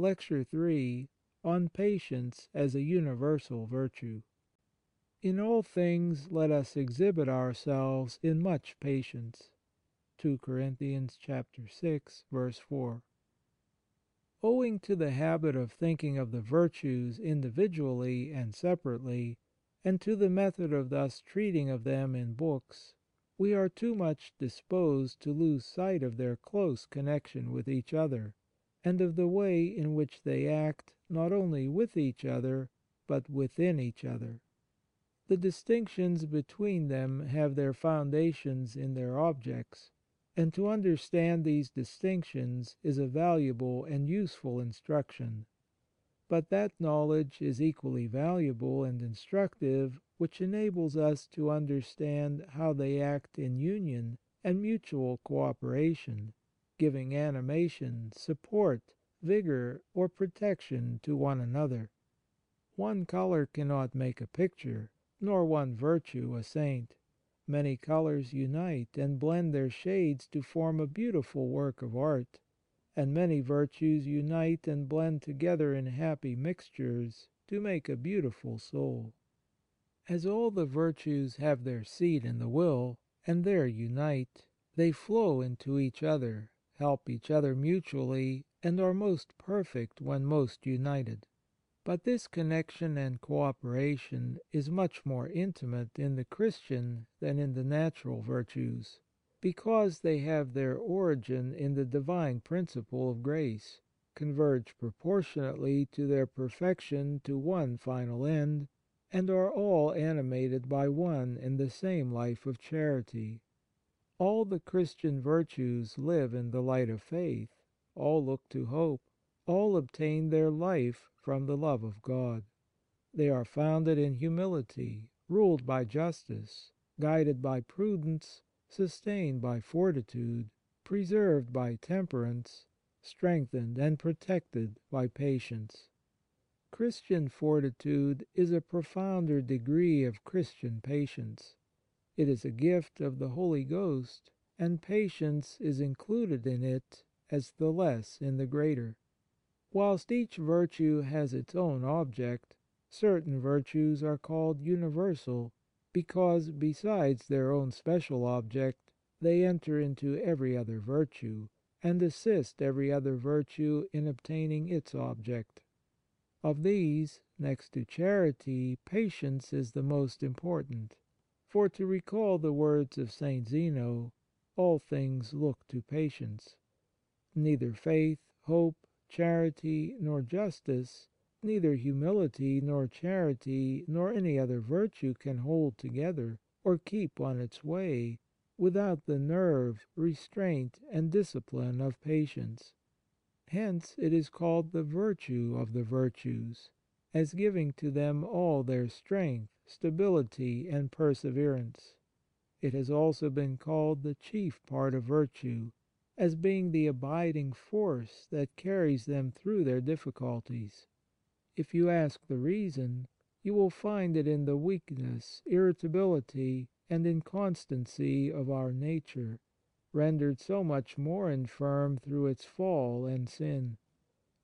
LECTURE III ON PATIENCE AS A UNIVERSAL VIRTUE In all things let us exhibit ourselves in much patience. 2 Cor. 6. 4. Owing to the habit of thinking of the virtues individually and separately, and to the method of thus treating of them in books, we are too much disposed to lose sight of their close connection with each other, and of the way in which they act not only with each other but within each other. The distinctions between them have their foundations in their objects, and to understand these distinctions is a valuable and useful instruction. But that knowledge is equally valuable and instructive which enables us to understand how they act in union and mutual co operation giving animation, support, vigour, or protection to one another. One colour cannot make a picture, nor one virtue a saint. Many colours unite and blend their shades to form a beautiful work of art, and many virtues unite and blend together in happy mixtures to make a beautiful soul. As all the virtues have their seat in the will, and there unite, they flow into each other, help each other mutually, and are most perfect when most united. But this connection and co operation is much more intimate in the Christian than in the natural virtues, because they have their origin in the divine principle of grace, converge proportionately to their perfection to one final end, and are all animated by one and the same life of charity. All the Christian virtues live in the light of faith, all look to hope, all obtain their life from the love of God. They are founded in humility, ruled by justice, guided by prudence, sustained by fortitude, preserved by temperance, strengthened and protected by patience. Christian fortitude is a profounder degree of Christian patience. It is a gift of the Holy Ghost, and patience is included in it as the less in the greater. Whilst each virtue has its own object, certain virtues are called universal, because, besides their own special object, they enter into every other virtue, and assist every other virtue in obtaining its object. Of these, next to charity, patience is the most important. For, to recall the words of St. Zeno, all things look to patience. Neither faith, hope, charity, nor justice, neither humility, nor charity, nor any other virtue can hold together, or keep on its way, without the nerve, restraint, and discipline of patience. Hence it is called the virtue of the virtues, as giving to them all their strength stability, and perseverance. It has also been called the chief part of virtue, as being the abiding force that carries them through their difficulties. If you ask the reason, you will find it in the weakness, irritability, and inconstancy of our nature, rendered so much more infirm through its fall and sin.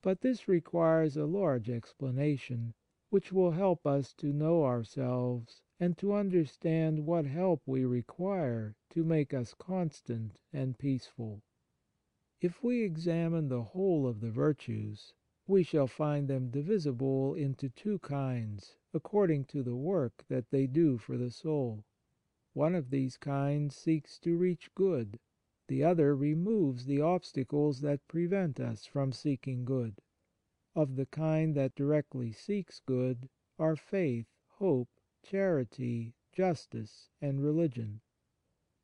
But this requires a large explanation which will help us to know ourselves and to understand what help we require to make us constant and peaceful. If we examine the whole of the virtues, we shall find them divisible into two kinds, according to the work that they do for the soul. One of these kinds seeks to reach good, the other removes the obstacles that prevent us from seeking good of the kind that directly seeks good are faith, hope, charity, justice, and religion.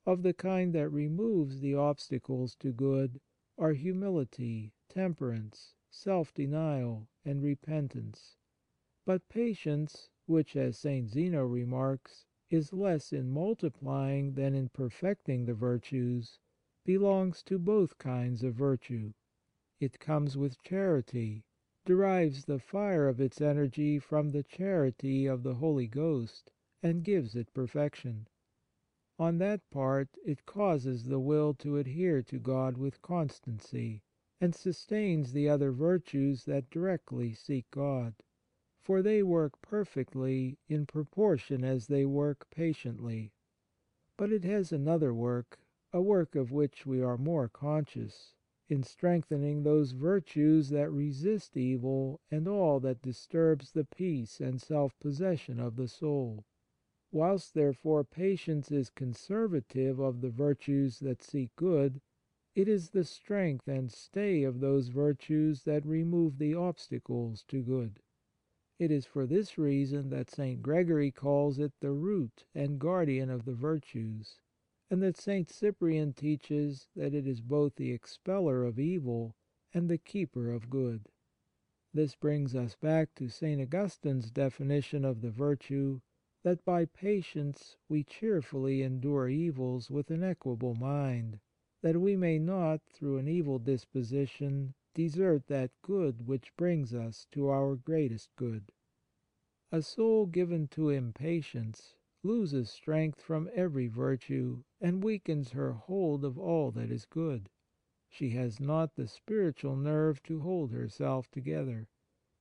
Of the kind that removes the obstacles to good are humility, temperance, self denial, and repentance. But patience, which, as St. Zeno remarks, is less in multiplying than in perfecting the virtues, belongs to both kinds of virtue. It comes with charity, derives the fire of its energy from the charity of the Holy Ghost, and gives it perfection. On that part it causes the will to adhere to God with constancy, and sustains the other virtues that directly seek God, for they work perfectly in proportion as they work patiently. But it has another work, a work of which we are more conscious, in strengthening those virtues that resist evil and all that disturbs the peace and self possession of the soul. Whilst, therefore, patience is conservative of the virtues that seek good, it is the strength and stay of those virtues that remove the obstacles to good. It is for this reason that St. Gregory calls it the root and guardian of the virtues, and that St. Cyprian teaches that it is both the expeller of evil and the keeper of good. This brings us back to St. Augustine's definition of the virtue that by patience we cheerfully endure evils with an equable mind, that we may not, through an evil disposition, desert that good which brings us to our greatest good. A soul given to impatience loses strength from every virtue and weakens her hold of all that is good. She has not the spiritual nerve to hold herself together,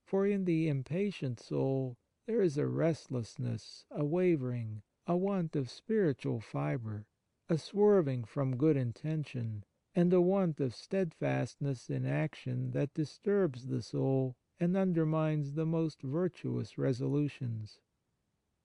for in the impatient soul there is a restlessness, a wavering, a want of spiritual fibre, a swerving from good intention, and a want of steadfastness in action that disturbs the soul and undermines the most virtuous resolutions.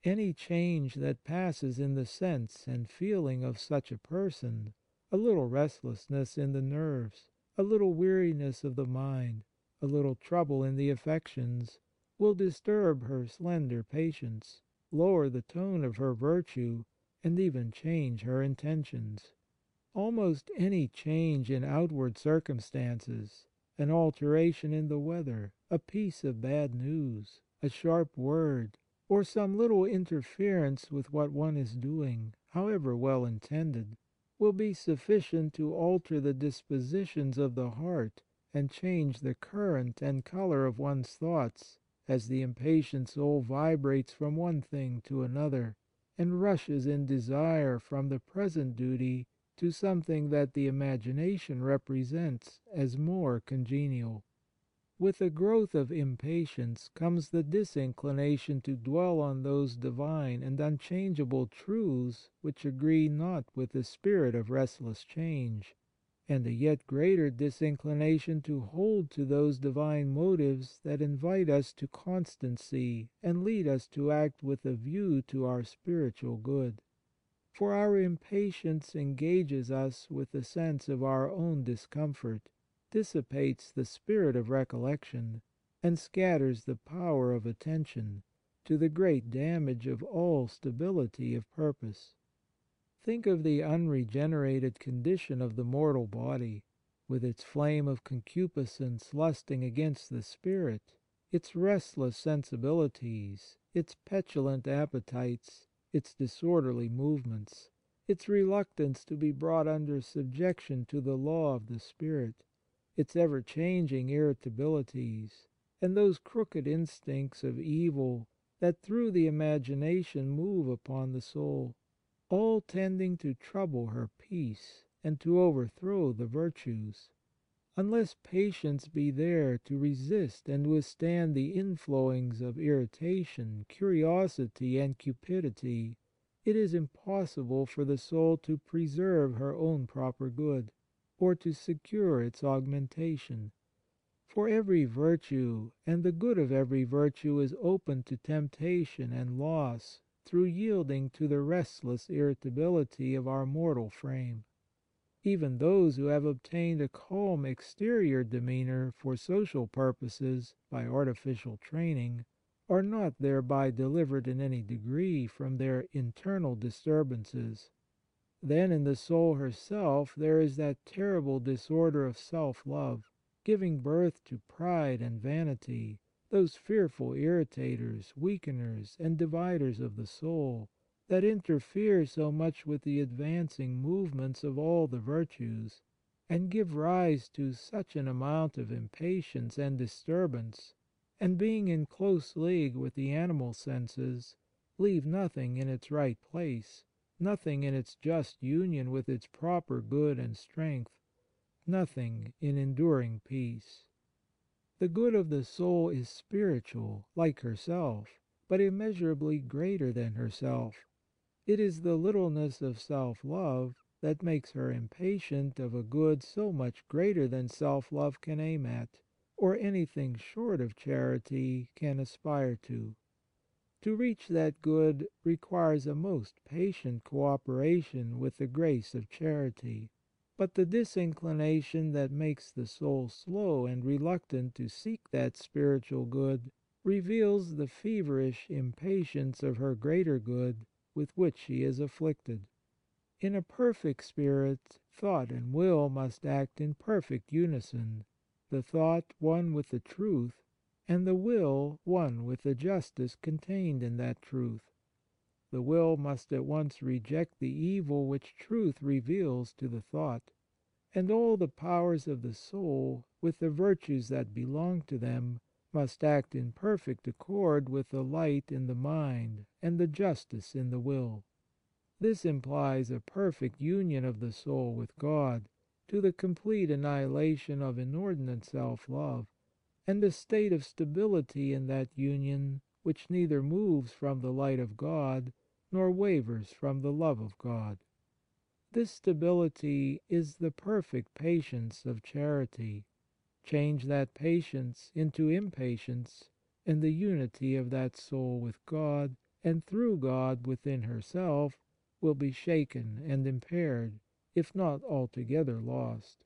Any change that passes in the sense and feeling of such a person, a little restlessness in the nerves, a little weariness of the mind, a little trouble in the affections, will disturb her slender patience, lower the tone of her virtue, and even change her intentions. Almost any change in outward circumstances, an alteration in the weather, a piece of bad news, a sharp word, or some little interference with what one is doing, however well intended, will be sufficient to alter the dispositions of the heart and change the current and colour of one's thoughts as the impatient soul vibrates from one thing to another, and rushes in desire from the present duty to something that the imagination represents as more congenial. With the growth of impatience comes the disinclination to dwell on those divine and unchangeable truths which agree not with the spirit of restless change, and a yet greater disinclination to hold to those divine motives that invite us to constancy and lead us to act with a view to our spiritual good. For our impatience engages us with the sense of our own discomfort, dissipates the spirit of recollection, and scatters the power of attention, to the great damage of all stability of purpose. Think of the unregenerated condition of the mortal body, with its flame of concupiscence lusting against the spirit, its restless sensibilities, its petulant appetites, its disorderly movements, its reluctance to be brought under subjection to the law of the spirit, its ever changing irritabilities, and those crooked instincts of evil that through the imagination move upon the soul all tending to trouble her peace and to overthrow the virtues. Unless patience be there to resist and withstand the inflowings of irritation, curiosity, and cupidity, it is impossible for the soul to preserve her own proper good, or to secure its augmentation. For every virtue and the good of every virtue is open to temptation and loss through yielding to the restless irritability of our mortal frame. Even those who have obtained a calm exterior demeanour for social purposes by artificial training are not thereby delivered in any degree from their internal disturbances. Then in the soul herself there is that terrible disorder of self love, giving birth to pride and vanity, those fearful irritators, weakeners, and dividers of the soul, that interfere so much with the advancing movements of all the virtues, and give rise to such an amount of impatience and disturbance, and being in close league with the animal senses, leave nothing in its right place, nothing in its just union with its proper good and strength, nothing in enduring peace. The good of the soul is spiritual, like herself, but immeasurably greater than herself. It is the littleness of self love that makes her impatient of a good so much greater than self love can aim at, or anything short of charity can aspire to. To reach that good requires a most patient co operation with the grace of charity, but the disinclination that makes the soul slow and reluctant to seek that spiritual good reveals the feverish impatience of her greater good with which she is afflicted. In a perfect spirit, thought and will must act in perfect unison, the thought one with the truth, and the will one with the justice contained in that truth. The will must at once reject the evil which truth reveals to the thought, and all the powers of the soul, with the virtues that belong to them, must act in perfect accord with the light in the mind and the justice in the will. This implies a perfect union of the soul with God, to the complete annihilation of inordinate self love, and a state of stability in that union which neither moves from the light of God nor wavers from the love of God. This stability is the perfect patience of charity Change that patience into impatience, and the unity of that soul with God and through God within herself will be shaken and impaired, if not altogether lost.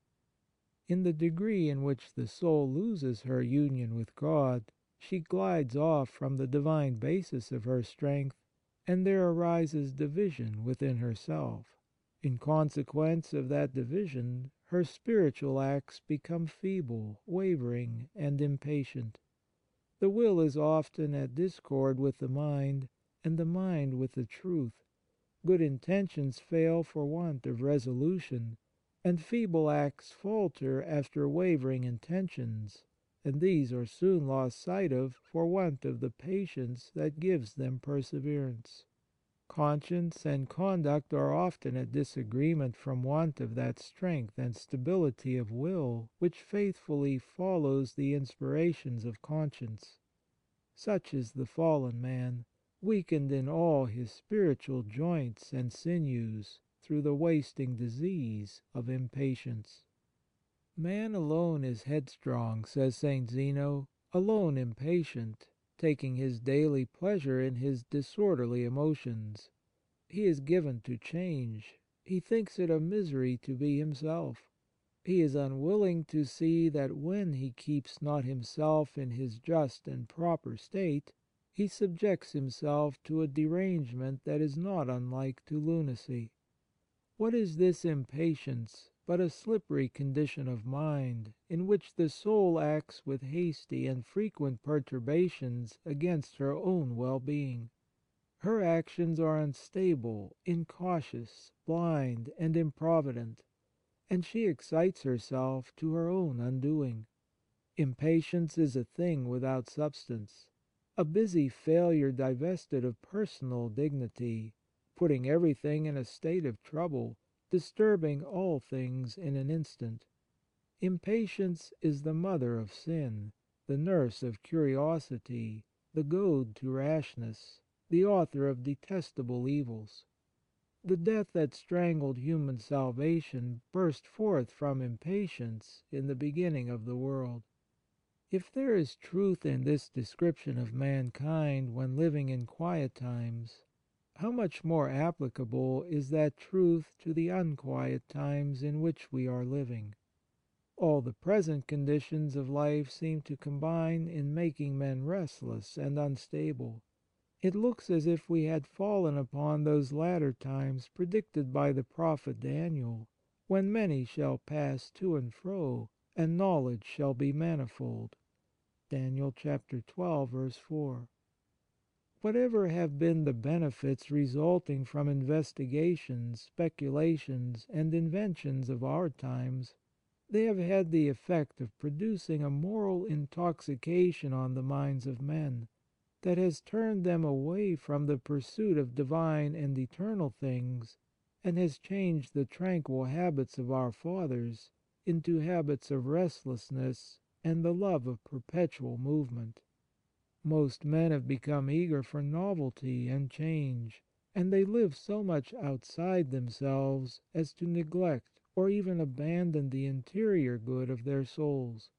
In the degree in which the soul loses her union with God, she glides off from the divine basis of her strength, and there arises division within herself. In consequence of that division, her spiritual acts become feeble, wavering, and impatient. The will is often at discord with the mind, and the mind with the truth. Good intentions fail for want of resolution, and feeble acts falter after wavering intentions, and these are soon lost sight of for want of the patience that gives them perseverance. Conscience and conduct are often at disagreement from want of that strength and stability of will which faithfully follows the inspirations of conscience. Such is the fallen man, weakened in all his spiritual joints and sinews through the wasting disease of impatience. Man alone is headstrong, says St. Zeno, alone impatient, taking his daily pleasure in his disorderly emotions. He is given to change. He thinks it a misery to be himself. He is unwilling to see that when he keeps not himself in his just and proper state, he subjects himself to a derangement that is not unlike to lunacy. What is this impatience but a slippery condition of mind, in which the soul acts with hasty and frequent perturbations against her own well being. Her actions are unstable, incautious, blind, and improvident, and she excites herself to her own undoing. Impatience is a thing without substance, a busy failure divested of personal dignity, putting everything in a state of trouble disturbing all things in an instant. Impatience is the mother of sin, the nurse of curiosity, the goad to rashness, the author of detestable evils. The death that strangled human salvation burst forth from impatience in the beginning of the world. If there is truth in this description of mankind when living in quiet times, how much more applicable is that truth to the unquiet times in which we are living. All the present conditions of life seem to combine in making men restless and unstable. It looks as if we had fallen upon those latter times predicted by the prophet Daniel, when many shall pass to and fro, and knowledge shall be manifold. (Dan. 12. 4.) Whatever have been the benefits resulting from investigations, speculations, and inventions of our times, they have had the effect of producing a moral intoxication on the minds of men, that has turned them away from the pursuit of divine and eternal things, and has changed the tranquil habits of our fathers into habits of restlessness and the love of perpetual movement. Most men have become eager for novelty and change, and they live so much outside themselves as to neglect or even abandon the interior good of their souls.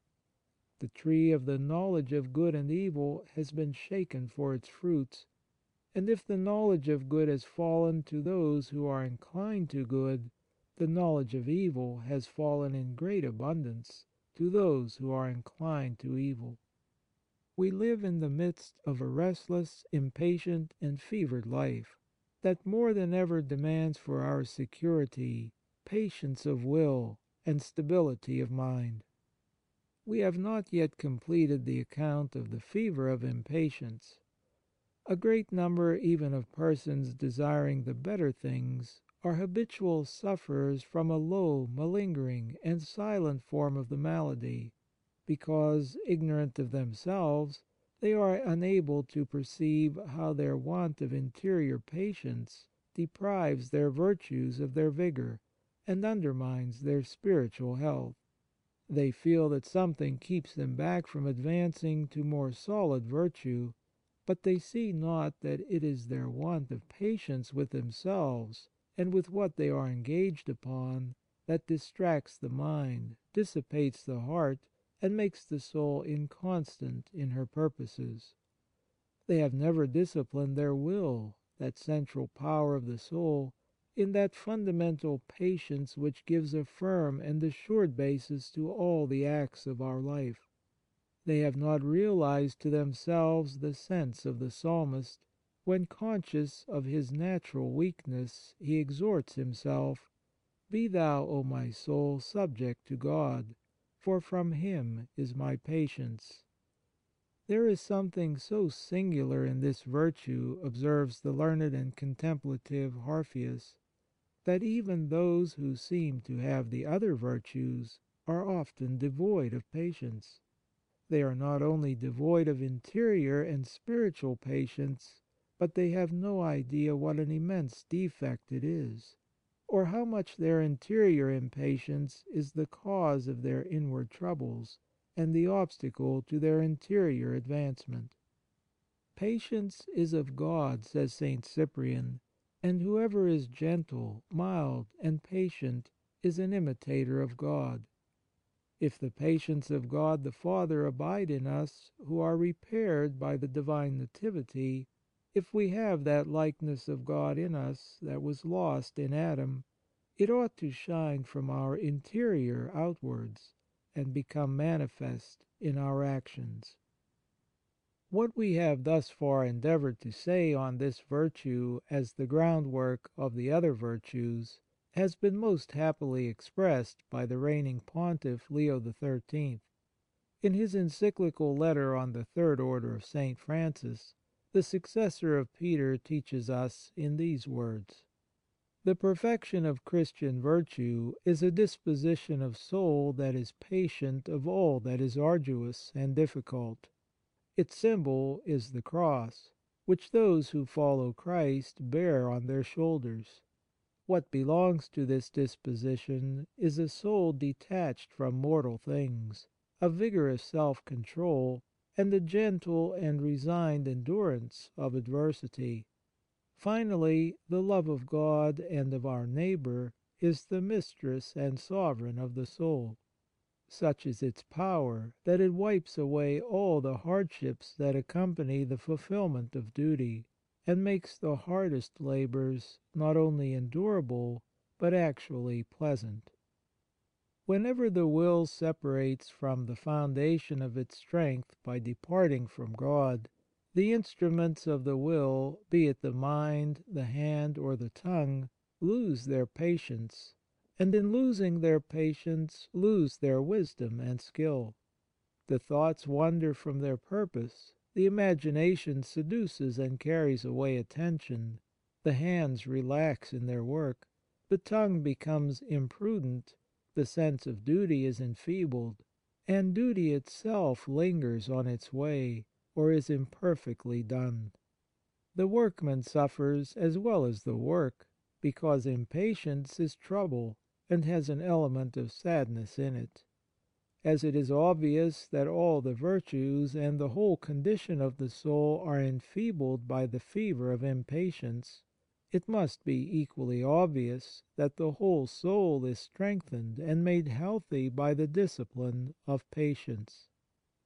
The tree of the knowledge of good and evil has been shaken for its fruits, and if the knowledge of good has fallen to those who are inclined to good, the knowledge of evil has fallen in great abundance to those who are inclined to evil. We live in the midst of a restless, impatient, and fevered life, that more than ever demands for our security patience of will and stability of mind. We have not yet completed the account of the fever of impatience. A great number even of persons desiring the better things are habitual sufferers from a low, malingering, and silent form of the malady, because, ignorant of themselves, they are unable to perceive how their want of interior patience deprives their virtues of their vigour, and undermines their spiritual health. They feel that something keeps them back from advancing to more solid virtue, but they see not that it is their want of patience with themselves and with what they are engaged upon that distracts the mind, dissipates the heart, and makes the soul inconstant in her purposes. They have never disciplined their will, that central power of the soul, in that fundamental patience which gives a firm and assured basis to all the acts of our life. They have not realized to themselves the sense of the psalmist, when, conscious of his natural weakness, he exhorts himself, " Be thou, O my soul, subject to God, for from Him is my patience." There is something so singular in this virtue, observes the learned and contemplative Harphius, that even those who seem to have the other virtues are often devoid of patience. They are not only devoid of interior and spiritual patience, but they have no idea what an immense defect it is, or how much their interior impatience is the cause of their inward troubles, and the obstacle to their interior advancement. Patience is of God, says St. Cyprian, and whoever is gentle, mild, and patient is an imitator of God. If the patience of God the Father abide in us, who are repaired by the Divine Nativity, if we have that likeness of God in us that was lost in Adam, it ought to shine from our interior outwards, and become manifest in our actions. What we have thus far endeavoured to say on this virtue as the groundwork of the other virtues has been most happily expressed by the reigning Pontiff Leo XIII. In his encyclical letter on the Third Order of St. Francis, the successor of Peter teaches us in these words: "The perfection of Christian virtue is a disposition of soul that is patient of all that is arduous and difficult its symbol is the cross, which those who follow Christ bear on their shoulders. What belongs to this disposition is a soul detached from mortal things, a vigorous self control, and a gentle and resigned endurance of adversity. Finally, the love of God and of our neighbour is the mistress and sovereign of the soul. Such is its power that it wipes away all the hardships that accompany the fulfilment of duty, and makes the hardest labours not only endurable, but actually pleasant. Whenever the will separates from the foundation of its strength by departing from God, the instruments of the will, be it the mind, the hand, or the tongue, lose their patience and in losing their patience lose their wisdom and skill. The thoughts wander from their purpose, the imagination seduces and carries away attention, the hands relax in their work, the tongue becomes imprudent, the sense of duty is enfeebled, and duty itself lingers on its way, or is imperfectly done. The workman suffers as well as the work, because impatience is trouble, and has an element of sadness in it. As it is obvious that all the virtues and the whole condition of the soul are enfeebled by the fever of impatience, it must be equally obvious that the whole soul is strengthened and made healthy by the discipline of patience.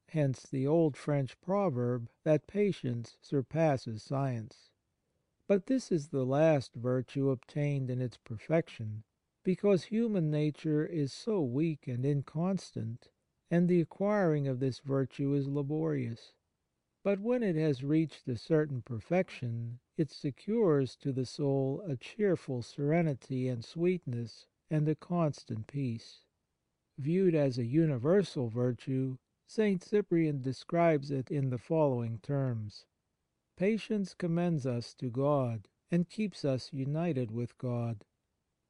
Hence the old French proverb that patience surpasses science. But this is the last virtue obtained in its perfection, because human nature is so weak and inconstant, and the acquiring of this virtue is laborious. But when it has reached a certain perfection, it secures to the soul a cheerful serenity and sweetness, and a constant peace. Viewed as a universal virtue, St. Cyprian describes it in the following terms: Patience commends us to God, and keeps us united with God.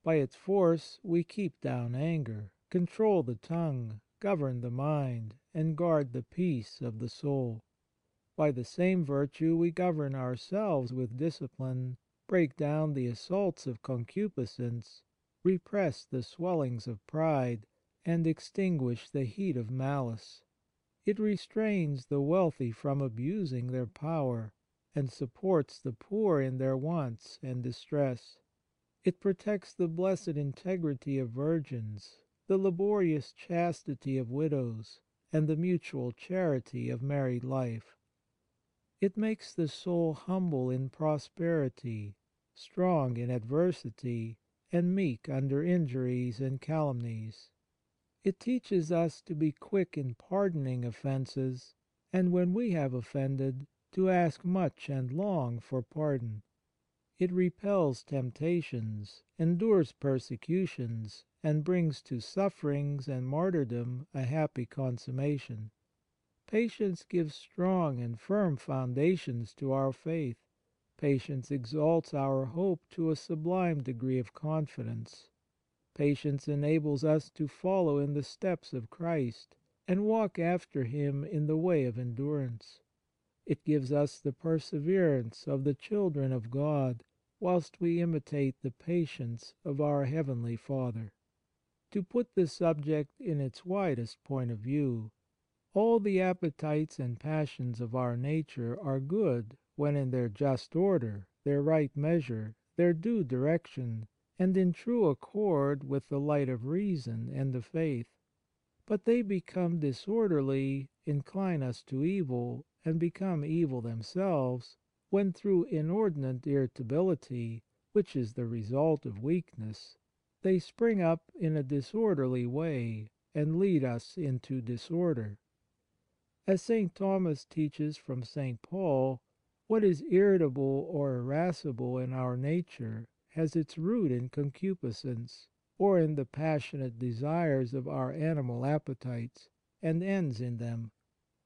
By its force we keep down anger, control the tongue, govern the mind, and guard the peace of the soul. By the same virtue we govern ourselves with discipline, break down the assaults of concupiscence, repress the swellings of pride, and extinguish the heat of malice. It restrains the wealthy from abusing their power, and supports the poor in their wants and distress. It protects the blessed integrity of virgins, the laborious chastity of widows, and the mutual charity of married life. It makes the soul humble in prosperity, strong in adversity, and meek under injuries and calumnies. It teaches us to be quick in pardoning offences, and when we have offended, to ask much and long for pardon. It repels temptations, endures persecutions, and brings to sufferings and martyrdom a happy consummation. Patience gives strong and firm foundations to our faith. Patience exalts our hope to a sublime degree of confidence. Patience enables us to follow in the steps of Christ, and walk after Him in the way of endurance. It gives us the perseverance of the children of God, whilst we imitate the patience of our heavenly Father. To put the subject in its widest point of view, all the appetites and passions of our nature are good when in their just order, their right measure, their due direction, and in true accord with the light of reason and of faith. But they become disorderly, incline us to evil, and become evil themselves, when through inordinate irritability, which is the result of weakness, they spring up in a disorderly way, and lead us into disorder. As St. Thomas teaches from St. Paul, what is irritable or irascible in our nature has its root in concupiscence, or in the passionate desires of our animal appetites, and ends in them.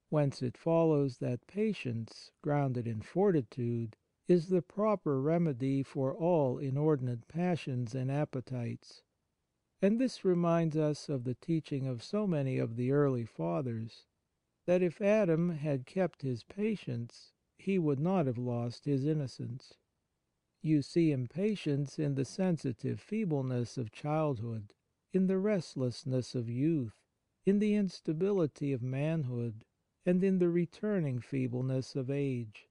Whence it follows that patience, grounded in fortitude, is the proper remedy for all inordinate passions and appetites. And this reminds us of the teaching of so many of the early Fathers that if Adam had kept his patience, he would not have lost his innocence. You see impatience in the sensitive feebleness of childhood, in the restlessness of youth, in the instability of manhood, and in the returning feebleness of age.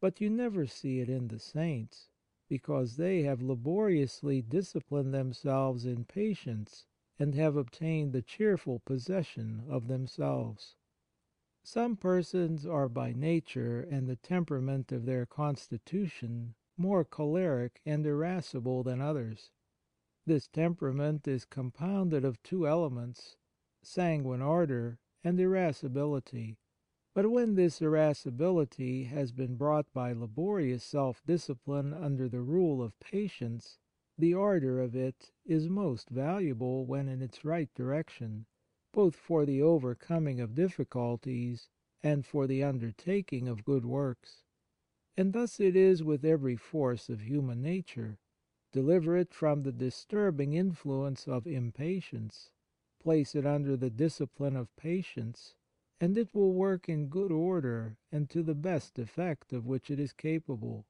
But you never see it in the saints, because they have laboriously disciplined themselves in patience and have obtained the cheerful possession of themselves. Some persons are by nature and the temperament of their constitution more choleric and irascible than others. This temperament is compounded of two elements, sanguine ardour and irascibility. But when this irascibility has been brought by laborious self discipline under the rule of patience, the ardour of it is most valuable when in its right direction both for the overcoming of difficulties and for the undertaking of good works. And thus it is with every force of human nature. Deliver it from the disturbing influence of impatience, place it under the discipline of patience, and it will work in good order and to the best effect of which it is capable.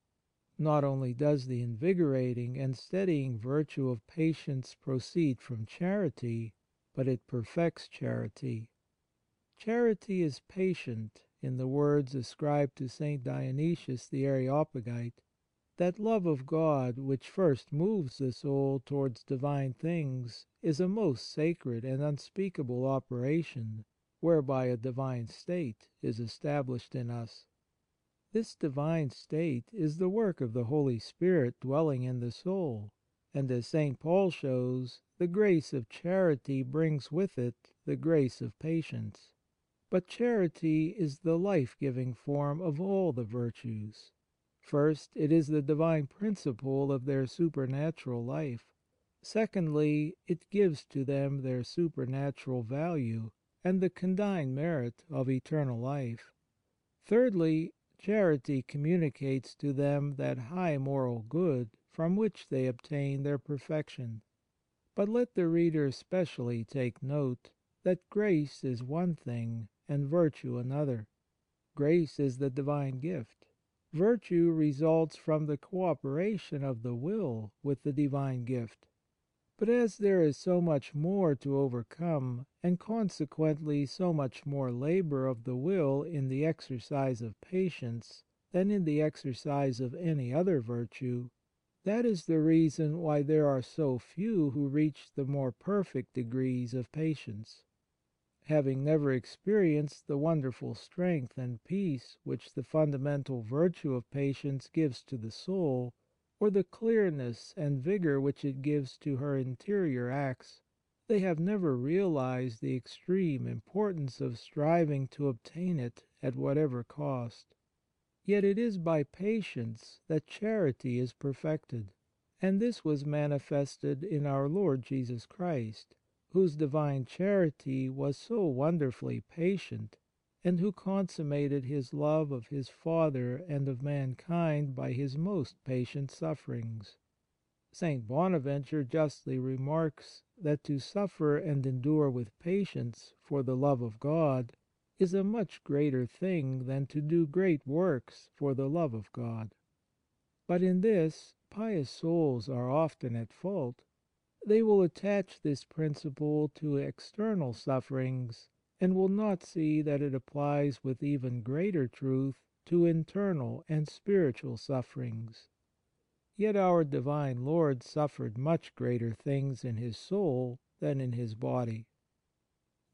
Not only does the invigorating and steadying virtue of patience proceed from charity, but it perfects charity. Charity is patient, in the words ascribed to St. Dionysius the Areopagite. That love of God which first moves the soul towards Divine things is a most sacred and unspeakable operation, whereby a Divine state is established in us. This Divine state is the work of the Holy Spirit dwelling in the soul, and, as St. Paul shows, the grace of charity brings with it the grace of patience. But charity is the life giving form of all the virtues. First, it is the divine principle of their supernatural life. Secondly, it gives to them their supernatural value and the condign merit of eternal life. Thirdly, charity communicates to them that high moral good from which they obtain their perfection. But let the reader specially take note that grace is one thing and virtue another. Grace is the divine gift. Virtue results from the co operation of the will with the divine gift. But as there is so much more to overcome, and consequently so much more labour of the will in the exercise of patience than in the exercise of any other virtue, that is the reason why there are so few who reach the more perfect degrees of patience having never experienced the wonderful strength and peace which the fundamental virtue of patience gives to the soul, or the clearness and vigour which it gives to her interior acts, they have never realized the extreme importance of striving to obtain it at whatever cost. Yet it is by patience that charity is perfected, and this was manifested in our Lord Jesus Christ whose divine charity was so wonderfully patient, and who consummated His love of His Father and of mankind by His most patient sufferings. St. Bonaventure justly remarks that to suffer and endure with patience for the love of God is a much greater thing than to do great works for the love of God. But in this pious souls are often at fault they will attach this principle to external sufferings, and will not see that it applies with even greater truth to internal and spiritual sufferings. Yet our Divine Lord suffered much greater things in His soul than in His body.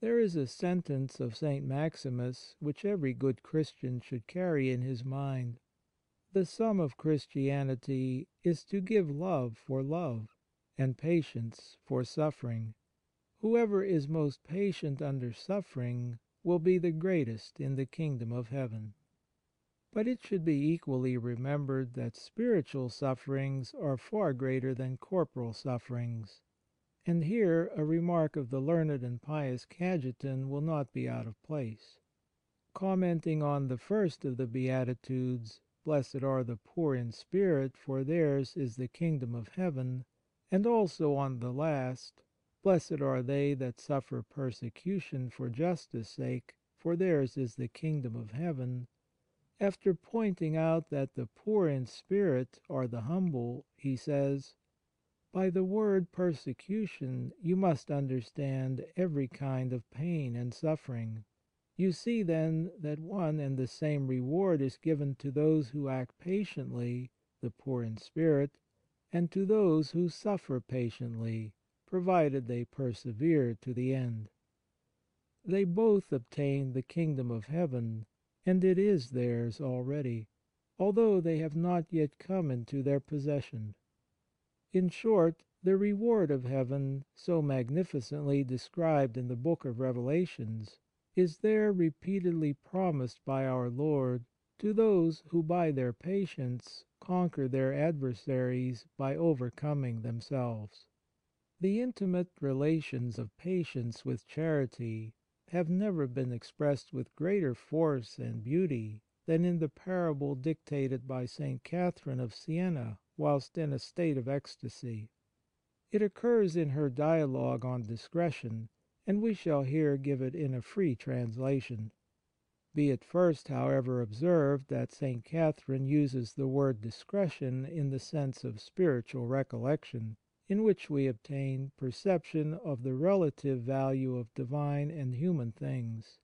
There is a sentence of St. Maximus which every good Christian should carry in his mind. The sum of Christianity is to give love for love and patience for suffering. Whoever is most patient under suffering will be the greatest in the kingdom of heaven. But it should be equally remembered that spiritual sufferings are far greater than corporal sufferings. And here a remark of the learned and pious Cajetan will not be out of place. Commenting on the first of the Beatitudes, Blessed are the poor in spirit, for theirs is the kingdom of heaven, and also on the last, Blessed are they that suffer persecution for justice sake, for theirs is the kingdom of heaven, after pointing out that the poor in spirit are the humble, he says, By the word persecution you must understand every kind of pain and suffering. You see, then, that one and the same reward is given to those who act patiently, the poor in spirit, and to those who suffer patiently, provided they persevere to the end. They both obtain the kingdom of heaven, and it is theirs already, although they have not yet come into their possession. In short, the reward of heaven, so magnificently described in the book of Revelations, is there repeatedly promised by our Lord to those who by their patience conquer their adversaries by overcoming themselves. The intimate relations of patience with charity have never been expressed with greater force and beauty than in the parable dictated by St. Catherine of Siena whilst in a state of ecstasy. It occurs in her Dialogue on Discretion, and we shall here give it in a free translation. Be it first, however, observed that St. Catherine uses the word discretion in the sense of spiritual recollection, in which we obtain perception of the relative value of divine and human things.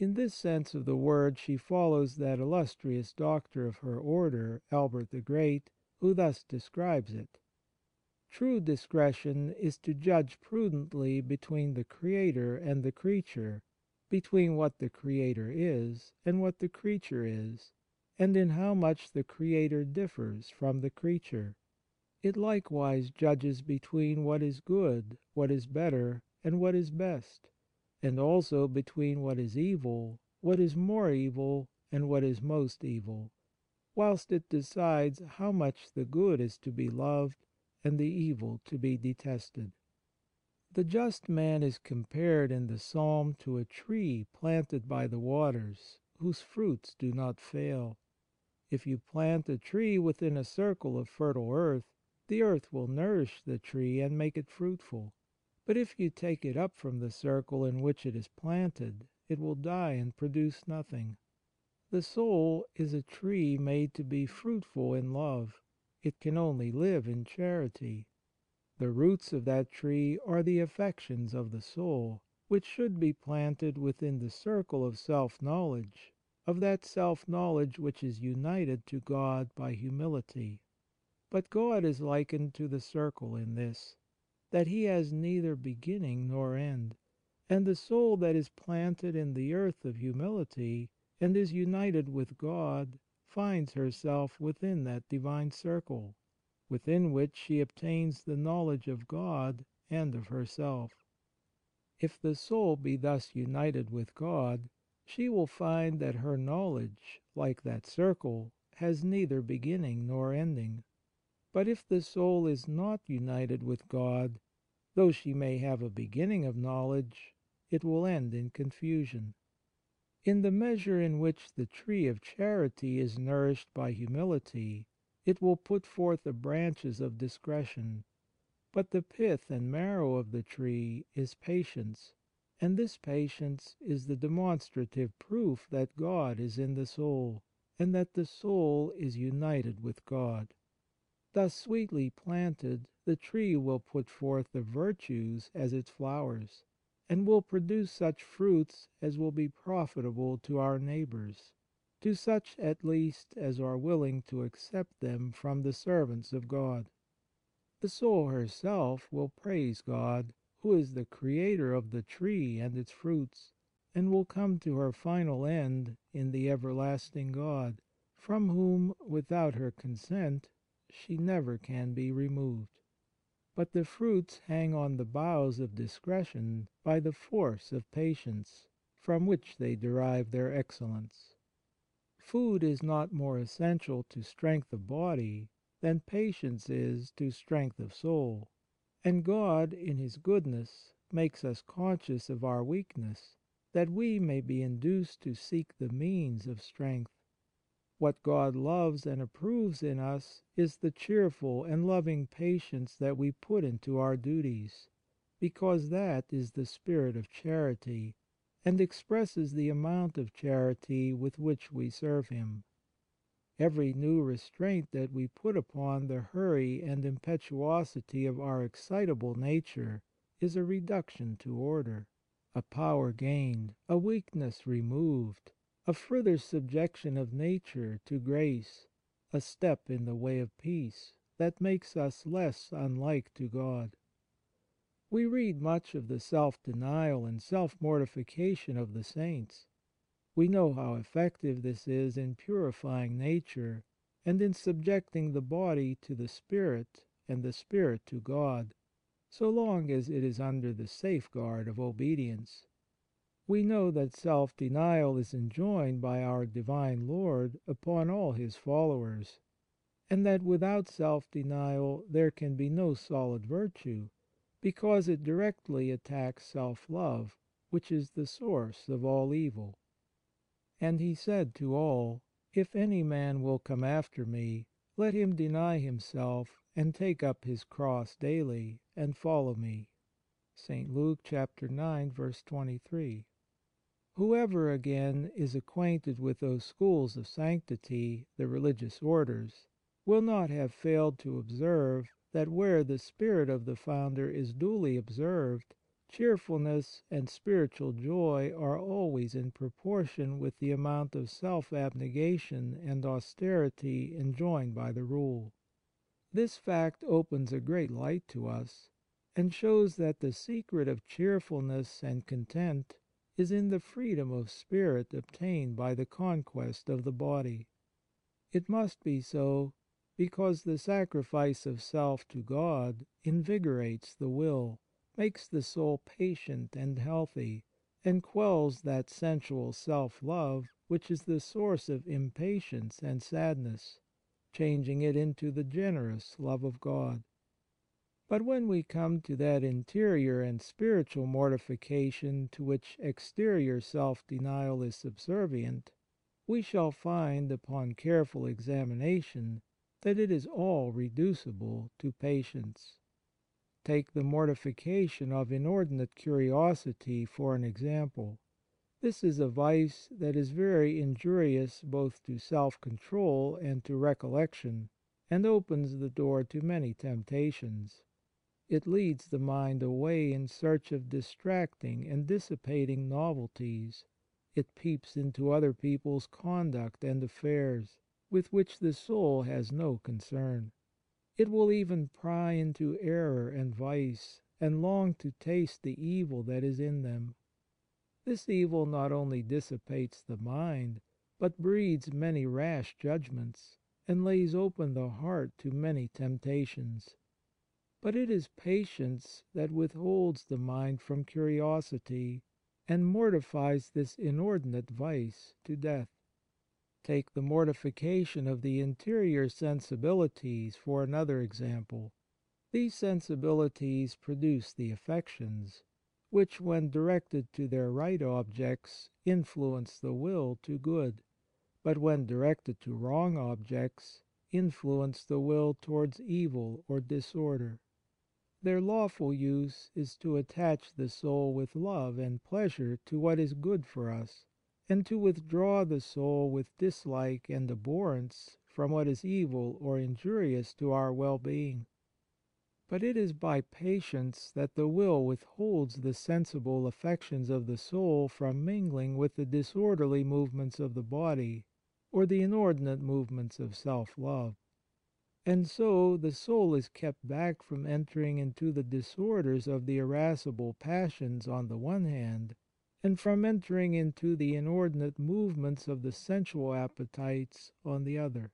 In this sense of the word she follows that illustrious doctor of her Order, Albert the Great, who thus describes it :" True discretion is to judge prudently between the Creator and the creature, between what the Creator is and what the creature is, and in how much the Creator differs from the creature. It likewise judges between what is good, what is better, and what is best, and also between what is evil, what is more evil, and what is most evil, whilst it decides how much the good is to be loved and the evil to be detested. The just man is compared in the psalm to a tree planted by the waters, whose fruits do not fail. If you plant a tree within a circle of fertile earth, the earth will nourish the tree and make it fruitful. But if you take it up from the circle in which it is planted, it will die and produce nothing. The soul is a tree made to be fruitful in love. It can only live in charity. The roots of that tree are the affections of the soul, which should be planted within the circle of self knowledge, of that self knowledge which is united to God by humility. But God is likened to the circle in this, that He has neither beginning nor end, and the soul that is planted in the earth of humility, and is united with God, finds herself within that divine circle within which she obtains the knowledge of God and of herself. If the soul be thus united with God, she will find that her knowledge, like that circle, has neither beginning nor ending. But if the soul is not united with God, though she may have a beginning of knowledge, it will end in confusion. In the measure in which the tree of charity is nourished by humility, it will put forth the branches of discretion. But the pith and marrow of the tree is patience, and this patience is the demonstrative proof that God is in the soul, and that the soul is united with God. Thus sweetly planted, the tree will put forth the virtues as its flowers, and will produce such fruits as will be profitable to our neighbours to such at least as are willing to accept them from the servants of God. The soul herself will praise God, who is the Creator of the tree and its fruits, and will come to her final end in the everlasting God, from whom, without her consent, she never can be removed. But the fruits hang on the boughs of discretion by the force of patience, from which they derive their excellence. Food is not more essential to strength of body than patience is to strength of soul, and God, in His goodness, makes us conscious of our weakness, that we may be induced to seek the means of strength. What God loves and approves in us is the cheerful and loving patience that we put into our duties, because that is the spirit of charity and expresses the amount of charity with which we serve Him. Every new restraint that we put upon the hurry and impetuosity of our excitable nature is a reduction to order, a power gained, a weakness removed, a further subjection of nature to grace, a step in the way of peace that makes us less unlike to God. We read much of the self denial and self mortification of the saints. We know how effective this is in purifying nature, and in subjecting the body to the spirit and the spirit to God, so long as it is under the safeguard of obedience. We know that self denial is enjoined by our Divine Lord upon all His followers, and that without self denial there can be no solid virtue because it directly attacks self love, which is the source of all evil. And He said to all: If any man will come after Me, let him deny himself, and take up his cross daily, and follow Me. St. Luke 9. 23. Whoever, again, is acquainted with those schools of sanctity, the Religious Orders, will not have failed to observe that where the spirit of the Founder is duly observed, cheerfulness and spiritual joy are always in proportion with the amount of self abnegation and austerity enjoined by the Rule. This fact opens a great light to us, and shows that the secret of cheerfulness and content is in the freedom of spirit obtained by the conquest of the body. It must be so, because the sacrifice of self to God invigorates the will, makes the soul patient and healthy, and quells that sensual self love which is the source of impatience and sadness, changing it into the generous love of God. But when we come to that interior and spiritual mortification to which exterior self denial is subservient, we shall find, upon careful examination, that it is all reducible to patience. Take the mortification of inordinate curiosity for an example. This is a vice that is very injurious both to self control and to recollection, and opens the door to many temptations. It leads the mind away in search of distracting and dissipating novelties. It peeps into other people's conduct and affairs, with which the soul has no concern. It will even pry into error and vice, and long to taste the evil that is in them. This evil not only dissipates the mind, but breeds many rash judgments, and lays open the heart to many temptations. But it is patience that withholds the mind from curiosity, and mortifies this inordinate vice to death. Take the mortification of the interior sensibilities for another example. These sensibilities produce the affections, which, when directed to their right objects, influence the will to good, but when directed to wrong objects, influence the will towards evil or disorder. Their lawful use is to attach the soul with love and pleasure to what is good for us, and to withdraw the soul with dislike and abhorrence from what is evil or injurious to our well being. But it is by patience that the will withholds the sensible affections of the soul from mingling with the disorderly movements of the body, or the inordinate movements of self love. And so the soul is kept back from entering into the disorders of the irascible passions on the one hand, and from entering into the inordinate movements of the sensual appetites on the other.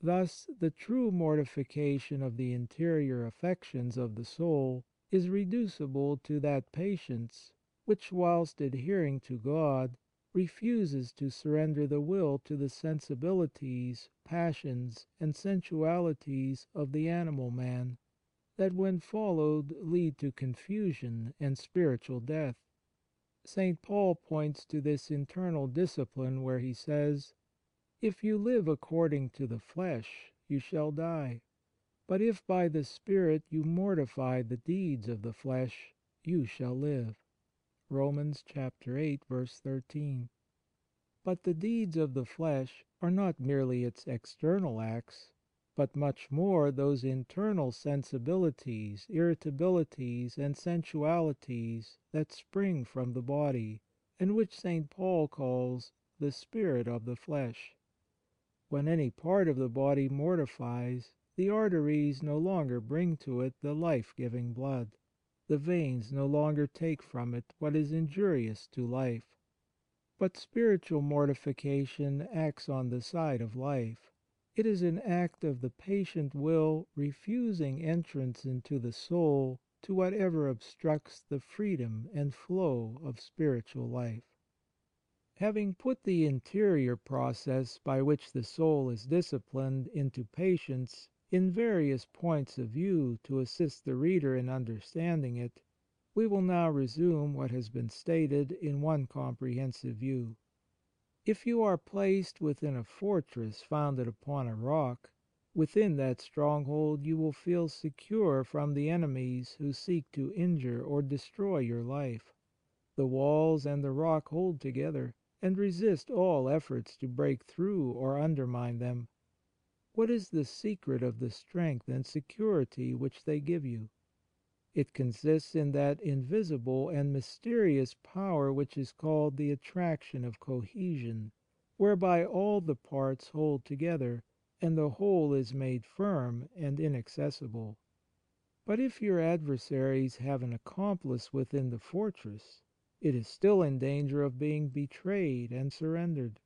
Thus the true mortification of the interior affections of the soul is reducible to that patience which, whilst adhering to God, refuses to surrender the will to the sensibilities, passions, and sensualities of the animal man, that when followed lead to confusion and spiritual death. St. Paul points to this internal discipline where he says: "If you live according to the flesh, you shall die. But if by the Spirit you mortify the deeds of the flesh, you shall live." Romans 8:13. But the deeds of the flesh are not merely its external acts, but much more those internal sensibilities, irritabilities, and sensualities that spring from the body, and which St. Paul calls the spirit of the flesh. When any part of the body mortifies, the arteries no longer bring to it the life giving blood the veins no longer take from it what is injurious to life. But spiritual mortification acts on the side of life. It is an act of the patient will refusing entrance into the soul to whatever obstructs the freedom and flow of spiritual life. Having put the interior process by which the soul is disciplined into patience in various points of view to assist the reader in understanding it, we will now resume what has been stated in one comprehensive view. If you are placed within a fortress founded upon a rock, within that stronghold you will feel secure from the enemies who seek to injure or destroy your life. The walls and the rock hold together, and resist all efforts to break through or undermine them. What is the secret of the strength and security which they give you? It consists in that invisible and mysterious power which is called the attraction of cohesion, whereby all the parts hold together, and the whole is made firm and inaccessible. But if your adversaries have an accomplice within the fortress, it is still in danger of being betrayed and surrendered.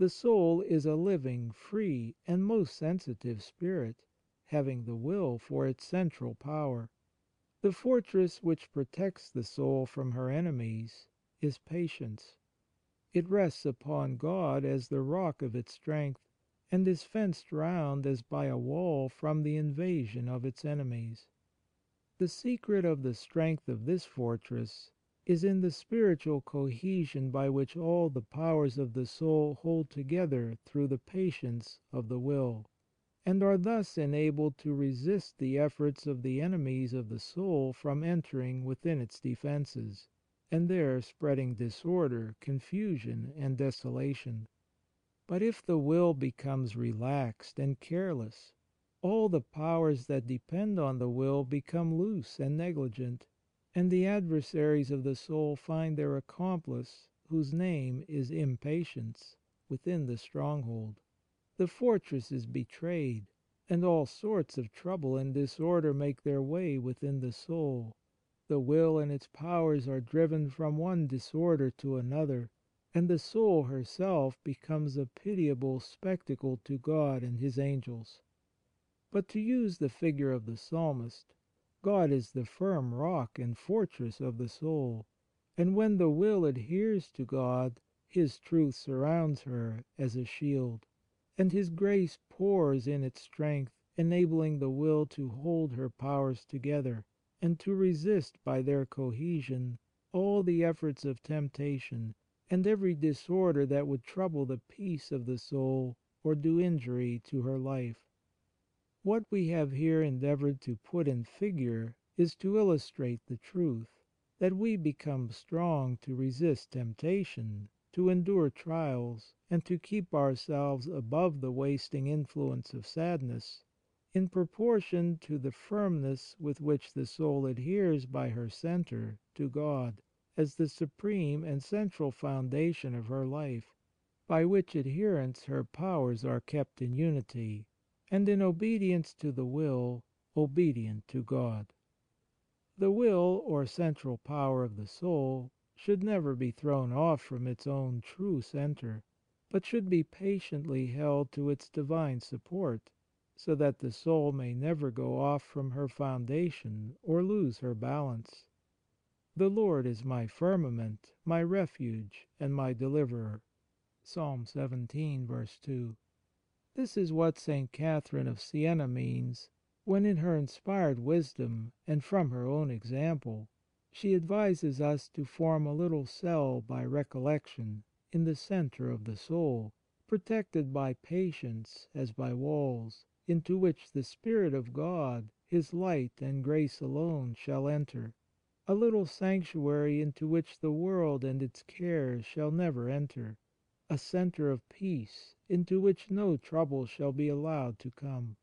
The soul is a living, free, and most sensitive spirit, having the will for its central power. The fortress which protects the soul from her enemies is patience. It rests upon God as the rock of its strength, and is fenced round as by a wall from the invasion of its enemies. The secret of the strength of this fortress is in the spiritual cohesion by which all the powers of the soul hold together through the patience of the will, and are thus enabled to resist the efforts of the enemies of the soul from entering within its defences, and there spreading disorder, confusion, and desolation. But if the will becomes relaxed and careless, all the powers that depend on the will become loose and negligent, and the adversaries of the soul find their accomplice, whose name is impatience, within the stronghold. The fortress is betrayed, and all sorts of trouble and disorder make their way within the soul. The will and its powers are driven from one disorder to another, and the soul herself becomes a pitiable spectacle to God and His angels. But, to use the figure of the Psalmist, God is the firm rock and fortress of the soul, and when the will adheres to God, His truth surrounds her as a shield, and His grace pours in its strength, enabling the will to hold her powers together, and to resist by their cohesion all the efforts of temptation and every disorder that would trouble the peace of the soul or do injury to her life. What we have here endeavoured to put in figure is to illustrate the truth, that we become strong to resist temptation, to endure trials, and to keep ourselves above the wasting influence of sadness, in proportion to the firmness with which the soul adheres by her centre to God as the supreme and central foundation of her life, by which adherence her powers are kept in unity and in obedience to the will, obedient to God. The will, or central power of the soul, should never be thrown off from its own true centre, but should be patiently held to its divine support, so that the soul may never go off from her foundation or lose her balance. " The Lord is my firmament, my refuge, and my deliverer." Psalm 17. 2. This is what St. Catherine of Siena means, when in her inspired wisdom, and from her own example, she advises us to form a little cell by recollection in the centre of the soul, protected by patience as by walls, into which the Spirit of God, His light and grace alone, shall enter a little sanctuary into which the world and its cares shall never enter a centre of peace into which no trouble shall be allowed to come,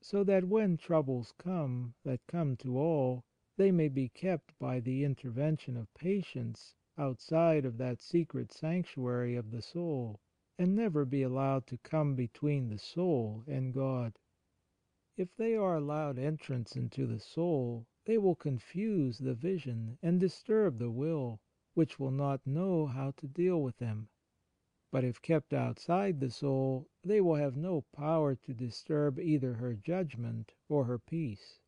so that when troubles come, that come to all, they may be kept by the intervention of patience outside of that secret sanctuary of the soul, and never be allowed to come between the soul and God. If they are allowed entrance into the soul, they will confuse the vision and disturb the will, which will not know how to deal with them. But if kept outside the soul, they will have no power to disturb either her judgment or her peace.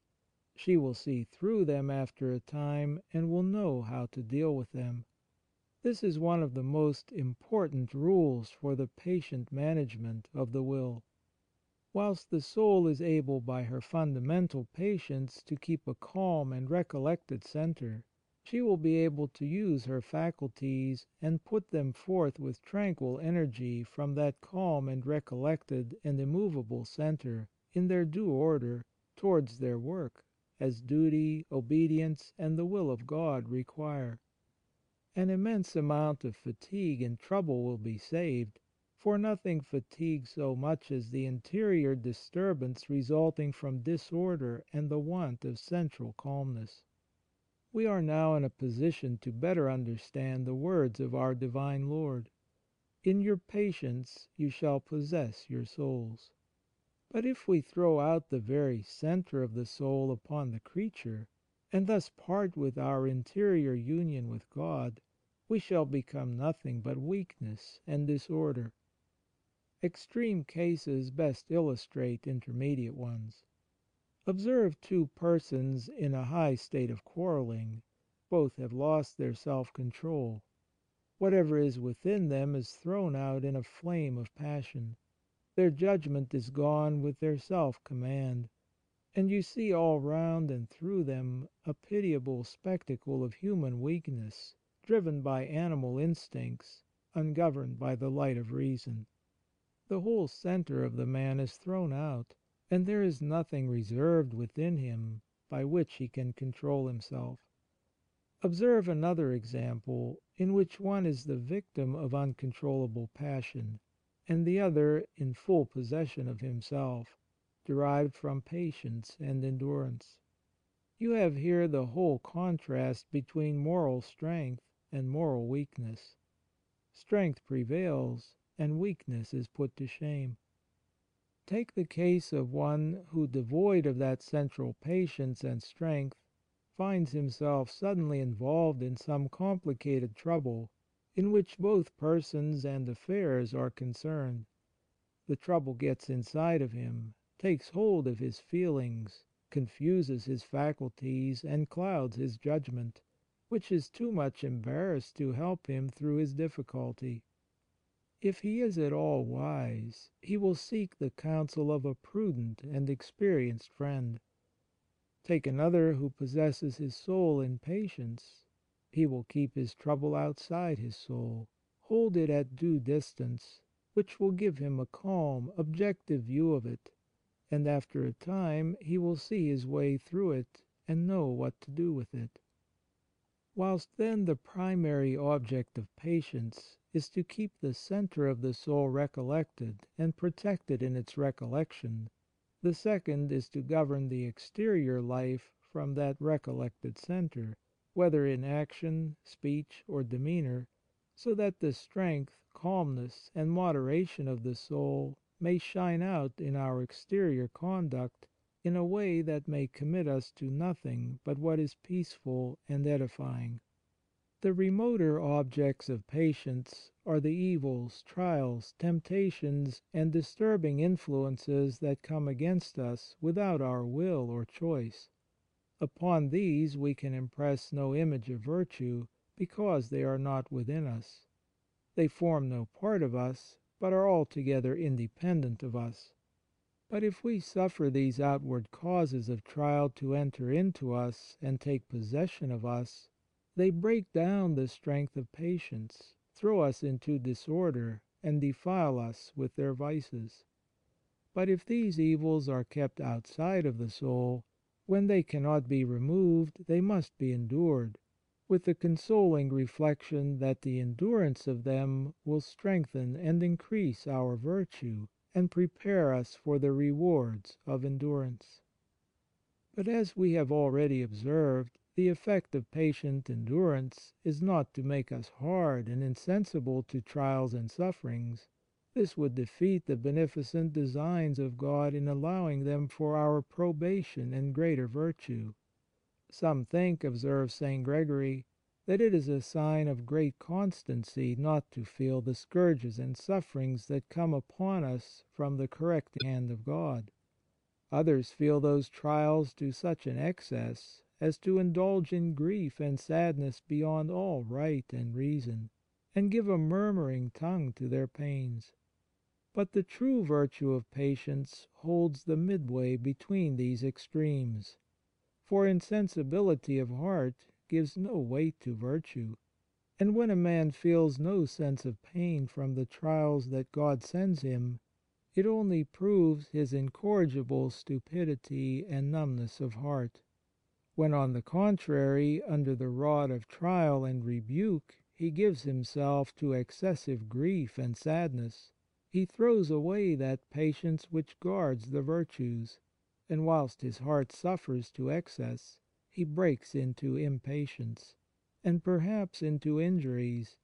She will see through them after a time, and will know how to deal with them. This is one of the most important rules for the patient management of the will. Whilst the soul is able by her fundamental patience to keep a calm and recollected centre, she will be able to use her faculties and put them forth with tranquil energy from that calm and recollected and immovable centre, in their due order, towards their work, as duty, obedience, and the will of God require. an immense amount of fatigue and trouble will be saved, for nothing fatigues so much as the interior disturbance resulting from disorder and the want of central calmness. We are now in a position to better understand the words of our Divine Lord :" In your patience you shall possess your souls." But if we throw out the very centre of the soul upon the creature, and thus part with our interior union with God, we shall become nothing but weakness and disorder. Extreme cases best illustrate intermediate ones. Observe two persons in a high state of quarrelling. Both have lost their self control. Whatever is within them is thrown out in a flame of passion. Their judgment is gone with their self command and you see all round and through them a pitiable spectacle of human weakness, driven by animal instincts, ungoverned by the light of reason. The whole centre of the man is thrown out, and there is nothing reserved within him by which he can control himself. Observe another example, in which one is the victim of uncontrollable passion, and the other in full possession of himself derived from patience and endurance. You have here the whole contrast between moral strength and moral weakness. Strength prevails, and weakness is put to shame. Take the case of one who, devoid of that central patience and strength, finds himself suddenly involved in some complicated trouble, in which both persons and affairs are concerned. The trouble gets inside of him, takes hold of his feelings, confuses his faculties, and clouds his judgment, which is too much embarrassed to help him through his difficulty. If he is at all wise, he will seek the counsel of a prudent and experienced friend. Take another who possesses his soul in patience. He will keep his trouble outside his soul, hold it at due distance, which will give him a calm, objective view of it and after a time he will see his way through it and know what to do with it. Whilst, then, the primary object of patience is to keep the centre of the soul recollected and protected in its recollection, the second is to govern the exterior life from that recollected centre, whether in action, speech, or demeanour, so that the strength, calmness, and moderation of the soul may shine out in our exterior conduct in a way that may commit us to nothing but what is peaceful and edifying. The remoter objects of patience are the evils, trials, temptations, and disturbing influences that come against us without our will or choice. Upon these we can impress no image of virtue, because they are not within us. They form no part of us, but are altogether independent of us. But if we suffer these outward causes of trial to enter into us and take possession of us, they break down the strength of patience, throw us into disorder, and defile us with their vices. But if these evils are kept outside of the soul, when they cannot be removed they must be endured, with the consoling reflection that the endurance of them will strengthen and increase our virtue and prepare us for the rewards of endurance. But, as we have already observed, the effect of patient endurance is not to make us hard and insensible to trials and sufferings. This would defeat the beneficent designs of God in allowing them for our probation and greater virtue. Some think, observes St. Gregory, that it is a sign of great constancy not to feel the scourges and sufferings that come upon us from the correct hand of God. Others feel those trials to such an excess as to indulge in grief and sadness beyond all right and reason, and give a murmuring tongue to their pains. But the true virtue of patience holds the midway between these extremes for insensibility of heart gives no weight to virtue, and when a man feels no sense of pain from the trials that God sends him, it only proves his incorrigible stupidity and numbness of heart. When, on the contrary, under the rod of trial and rebuke he gives himself to excessive grief and sadness, he throws away that patience which guards the virtues, and whilst his heart suffers to excess, he breaks into impatience, and perhaps into injuries,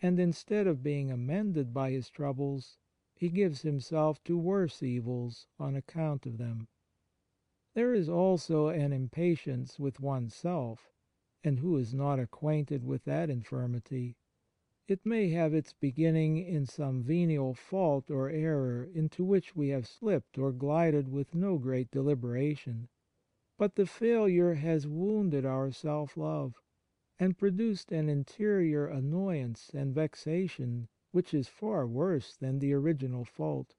and, instead of being amended by his troubles, he gives himself to worse evils on account of them. There is also an impatience with oneself, and who is not acquainted with that infirmity? It may have its beginning in some venial fault or error into which we have slipped or glided with no great deliberation. But the failure has wounded our self love, and produced an interior annoyance and vexation which is far worse than the original fault.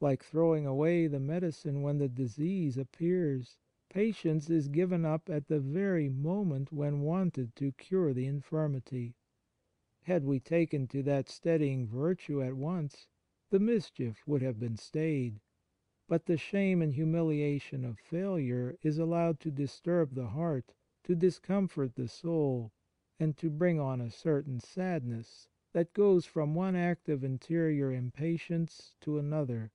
Like throwing away the medicine when the disease appears, patience is given up at the very moment when wanted to cure the infirmity. Had we taken to that steadying virtue at once, the mischief would have been stayed. But the shame and humiliation of failure is allowed to disturb the heart, to discomfort the soul, and to bring on a certain sadness that goes from one act of interior impatience to another,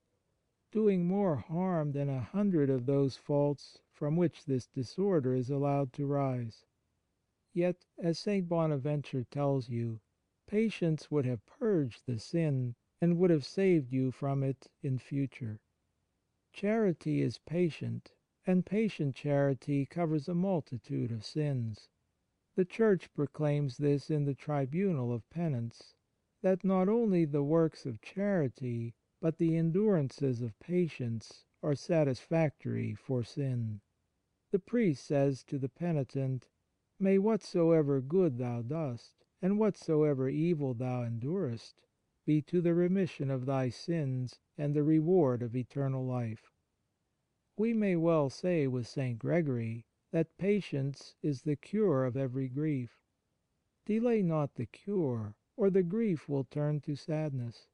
doing more harm than a hundred of those faults from which this disorder is allowed to rise. Yet, as St. Bonaventure tells you, Patience would have purged the sin, and would have saved you from it in future. Charity is patient, and patient charity covers a multitude of sins. The Church proclaims this in the Tribunal of Penance, that not only the works of charity, but the endurances of patience are satisfactory for sin. The priest says to the penitent: May whatsoever good thou dost, and whatsoever evil thou endurest, be to the remission of thy sins and the reward of eternal life. We may well say with St. Gregory that patience is the cure of every grief. Delay not the cure, or the grief will turn to sadness.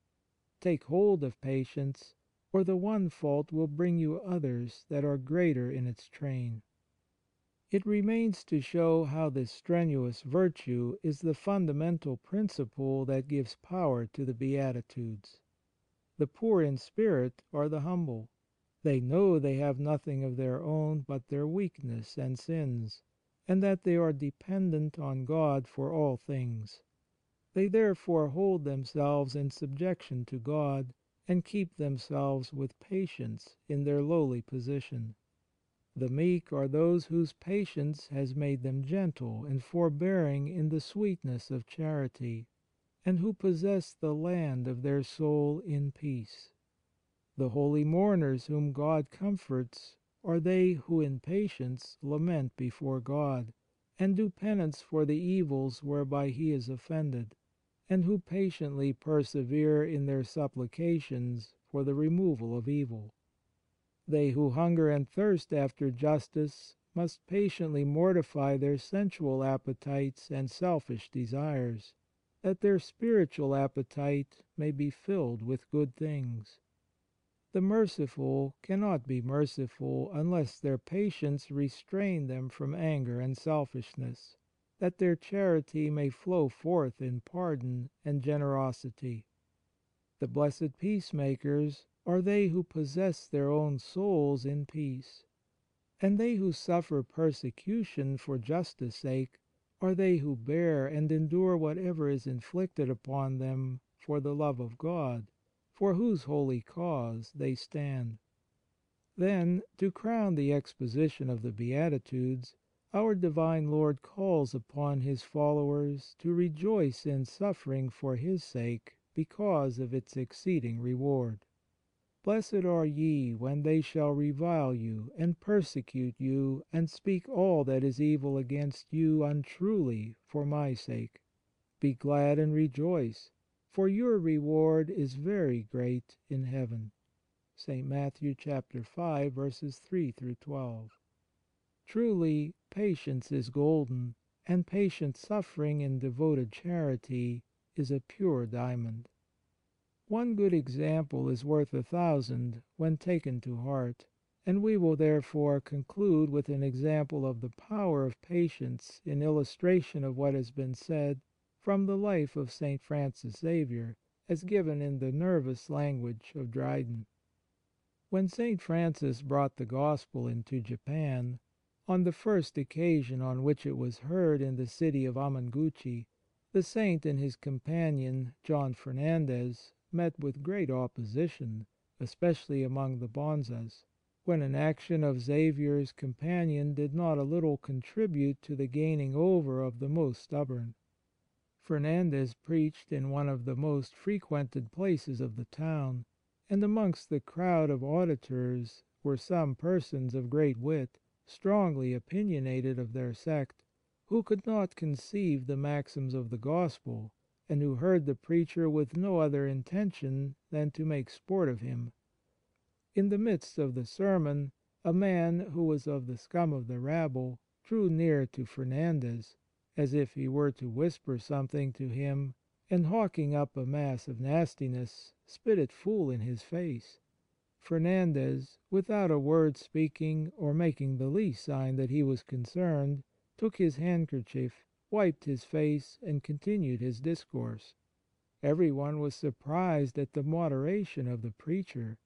Take hold of patience, or the one fault will bring you others that are greater in its train. It remains to show how this strenuous virtue is the fundamental principle that gives power to the Beatitudes. The poor in spirit are the humble. They know they have nothing of their own but their weakness and sins, and that they are dependent on God for all things. They therefore hold themselves in subjection to God, and keep themselves with patience in their lowly position. The meek are those whose patience has made them gentle and forbearing in the sweetness of charity, and who possess the land of their soul in peace. The holy mourners whom God comforts are they who in patience lament before God, and do penance for the evils whereby He is offended, and who patiently persevere in their supplications for the removal of evil. They who hunger and thirst after justice must patiently mortify their sensual appetites and selfish desires, that their spiritual appetite may be filled with good things. The merciful cannot be merciful unless their patience restrain them from anger and selfishness, that their charity may flow forth in pardon and generosity. The blessed peacemakers are they who possess their own souls in peace. And they who suffer persecution for justice sake are they who bear and endure whatever is inflicted upon them for the love of God, for whose holy cause they stand. Then, to crown the exposition of the Beatitudes, our Divine Lord calls upon His followers to rejoice in suffering for His sake because of its exceeding reward. Blessed are ye when they shall revile you, and persecute you, and speak all that is evil against you untruly for My sake. Be glad and rejoice, for your reward is very great in heaven. St. Matthew chapter 5 verses 3 12. Truly, patience is golden, and patient suffering in devoted charity is a pure diamond. One good example is worth a thousand when taken to heart, and we will therefore conclude with an example of the power of patience in illustration of what has been said from the life of St. Francis Xavier, as given in the nervous language of Dryden. When St. Francis brought the Gospel into Japan, on the first occasion on which it was heard in the city of Amaguchi, the Saint and his companion John Fernandez met with great opposition, especially among the Bonzes, when an action of Xavier's companion did not a little contribute to the gaining over of the most stubborn. Fernandez preached in one of the most frequented places of the town, and amongst the crowd of auditors were some persons of great wit, strongly opinionated of their sect, who could not conceive the maxims of the Gospel, and who heard the preacher with no other intention than to make sport of him. In the midst of the sermon, a man, who was of the scum of the rabble, drew near to Fernandez as if he were to whisper something to him, and, hawking up a mass of nastiness, spit it full in his face. Fernandez, without a word speaking or making the least sign that he was concerned, took his handkerchief, wiped his face, and continued his discourse. Every one was surprised at the moderation of the preacher.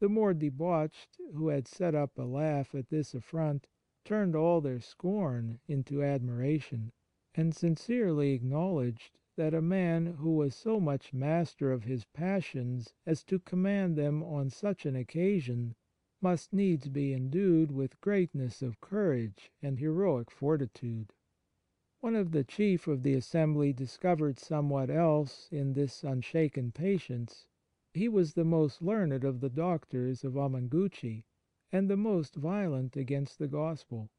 The more debauched, who had set up a laugh at this affront, turned all their scorn into admiration and sincerely acknowledged that a man who was so much master of his passions as to command them on such an occasion must needs be endued with greatness of courage and heroic fortitude. One of the chief of the assembly discovered somewhat else in this unshaken patience. He was the most learned of the doctors of Amaguchi, and the most violent against the Gospel.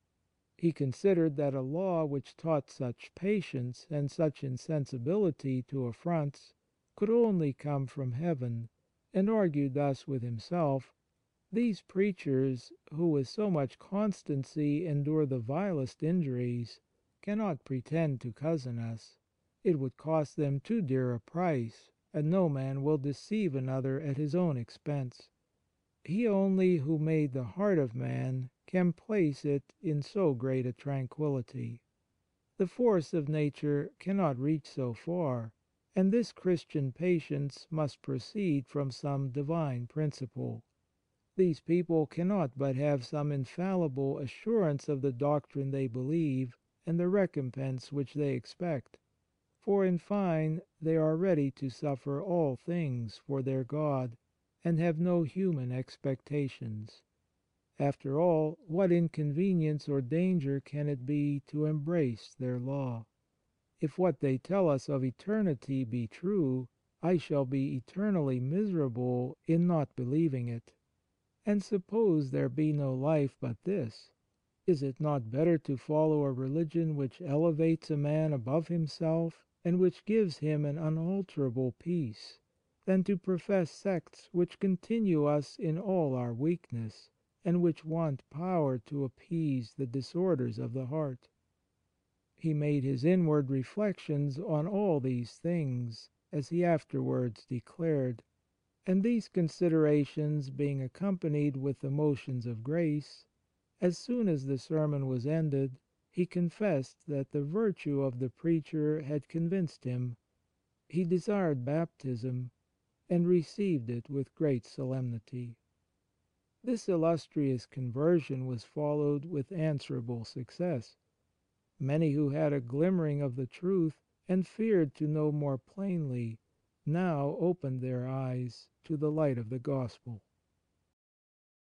He considered that a law which taught such patience and such insensibility to affronts could only come from heaven, and argued thus with himself: These preachers, who with so much constancy endure the vilest injuries, cannot pretend to cozen us. It would cost them too dear a price, and no man will deceive another at his own expense. He only who made the heart of man can place it in so great a tranquillity. The force of nature cannot reach so far, and this Christian patience must proceed from some divine principle. These people cannot but have some infallible assurance of the doctrine they believe and the recompense which they expect. For, in fine, they are ready to suffer all things for their God and have no human expectations. After all, what inconvenience or danger can it be to embrace their law? If what they tell us of eternity be true, I shall be eternally miserable in not believing it. And suppose there be no life but this, is it not better to follow a religion which elevates a man above himself and which gives him an unalterable peace than to profess sects which continue us in all our weakness, and which want power to appease the disorders of the heart. He made his inward reflections on all these things, as he afterwards declared, and these considerations being accompanied with the motions of grace, as soon as the sermon was ended, he confessed that the virtue of the preacher had convinced him. He desired baptism, and received it with great solemnity. This illustrious conversion was followed with answerable success. Many who had a glimmering of the truth, and feared to know more plainly, now opened their eyes to the light of the Gospel.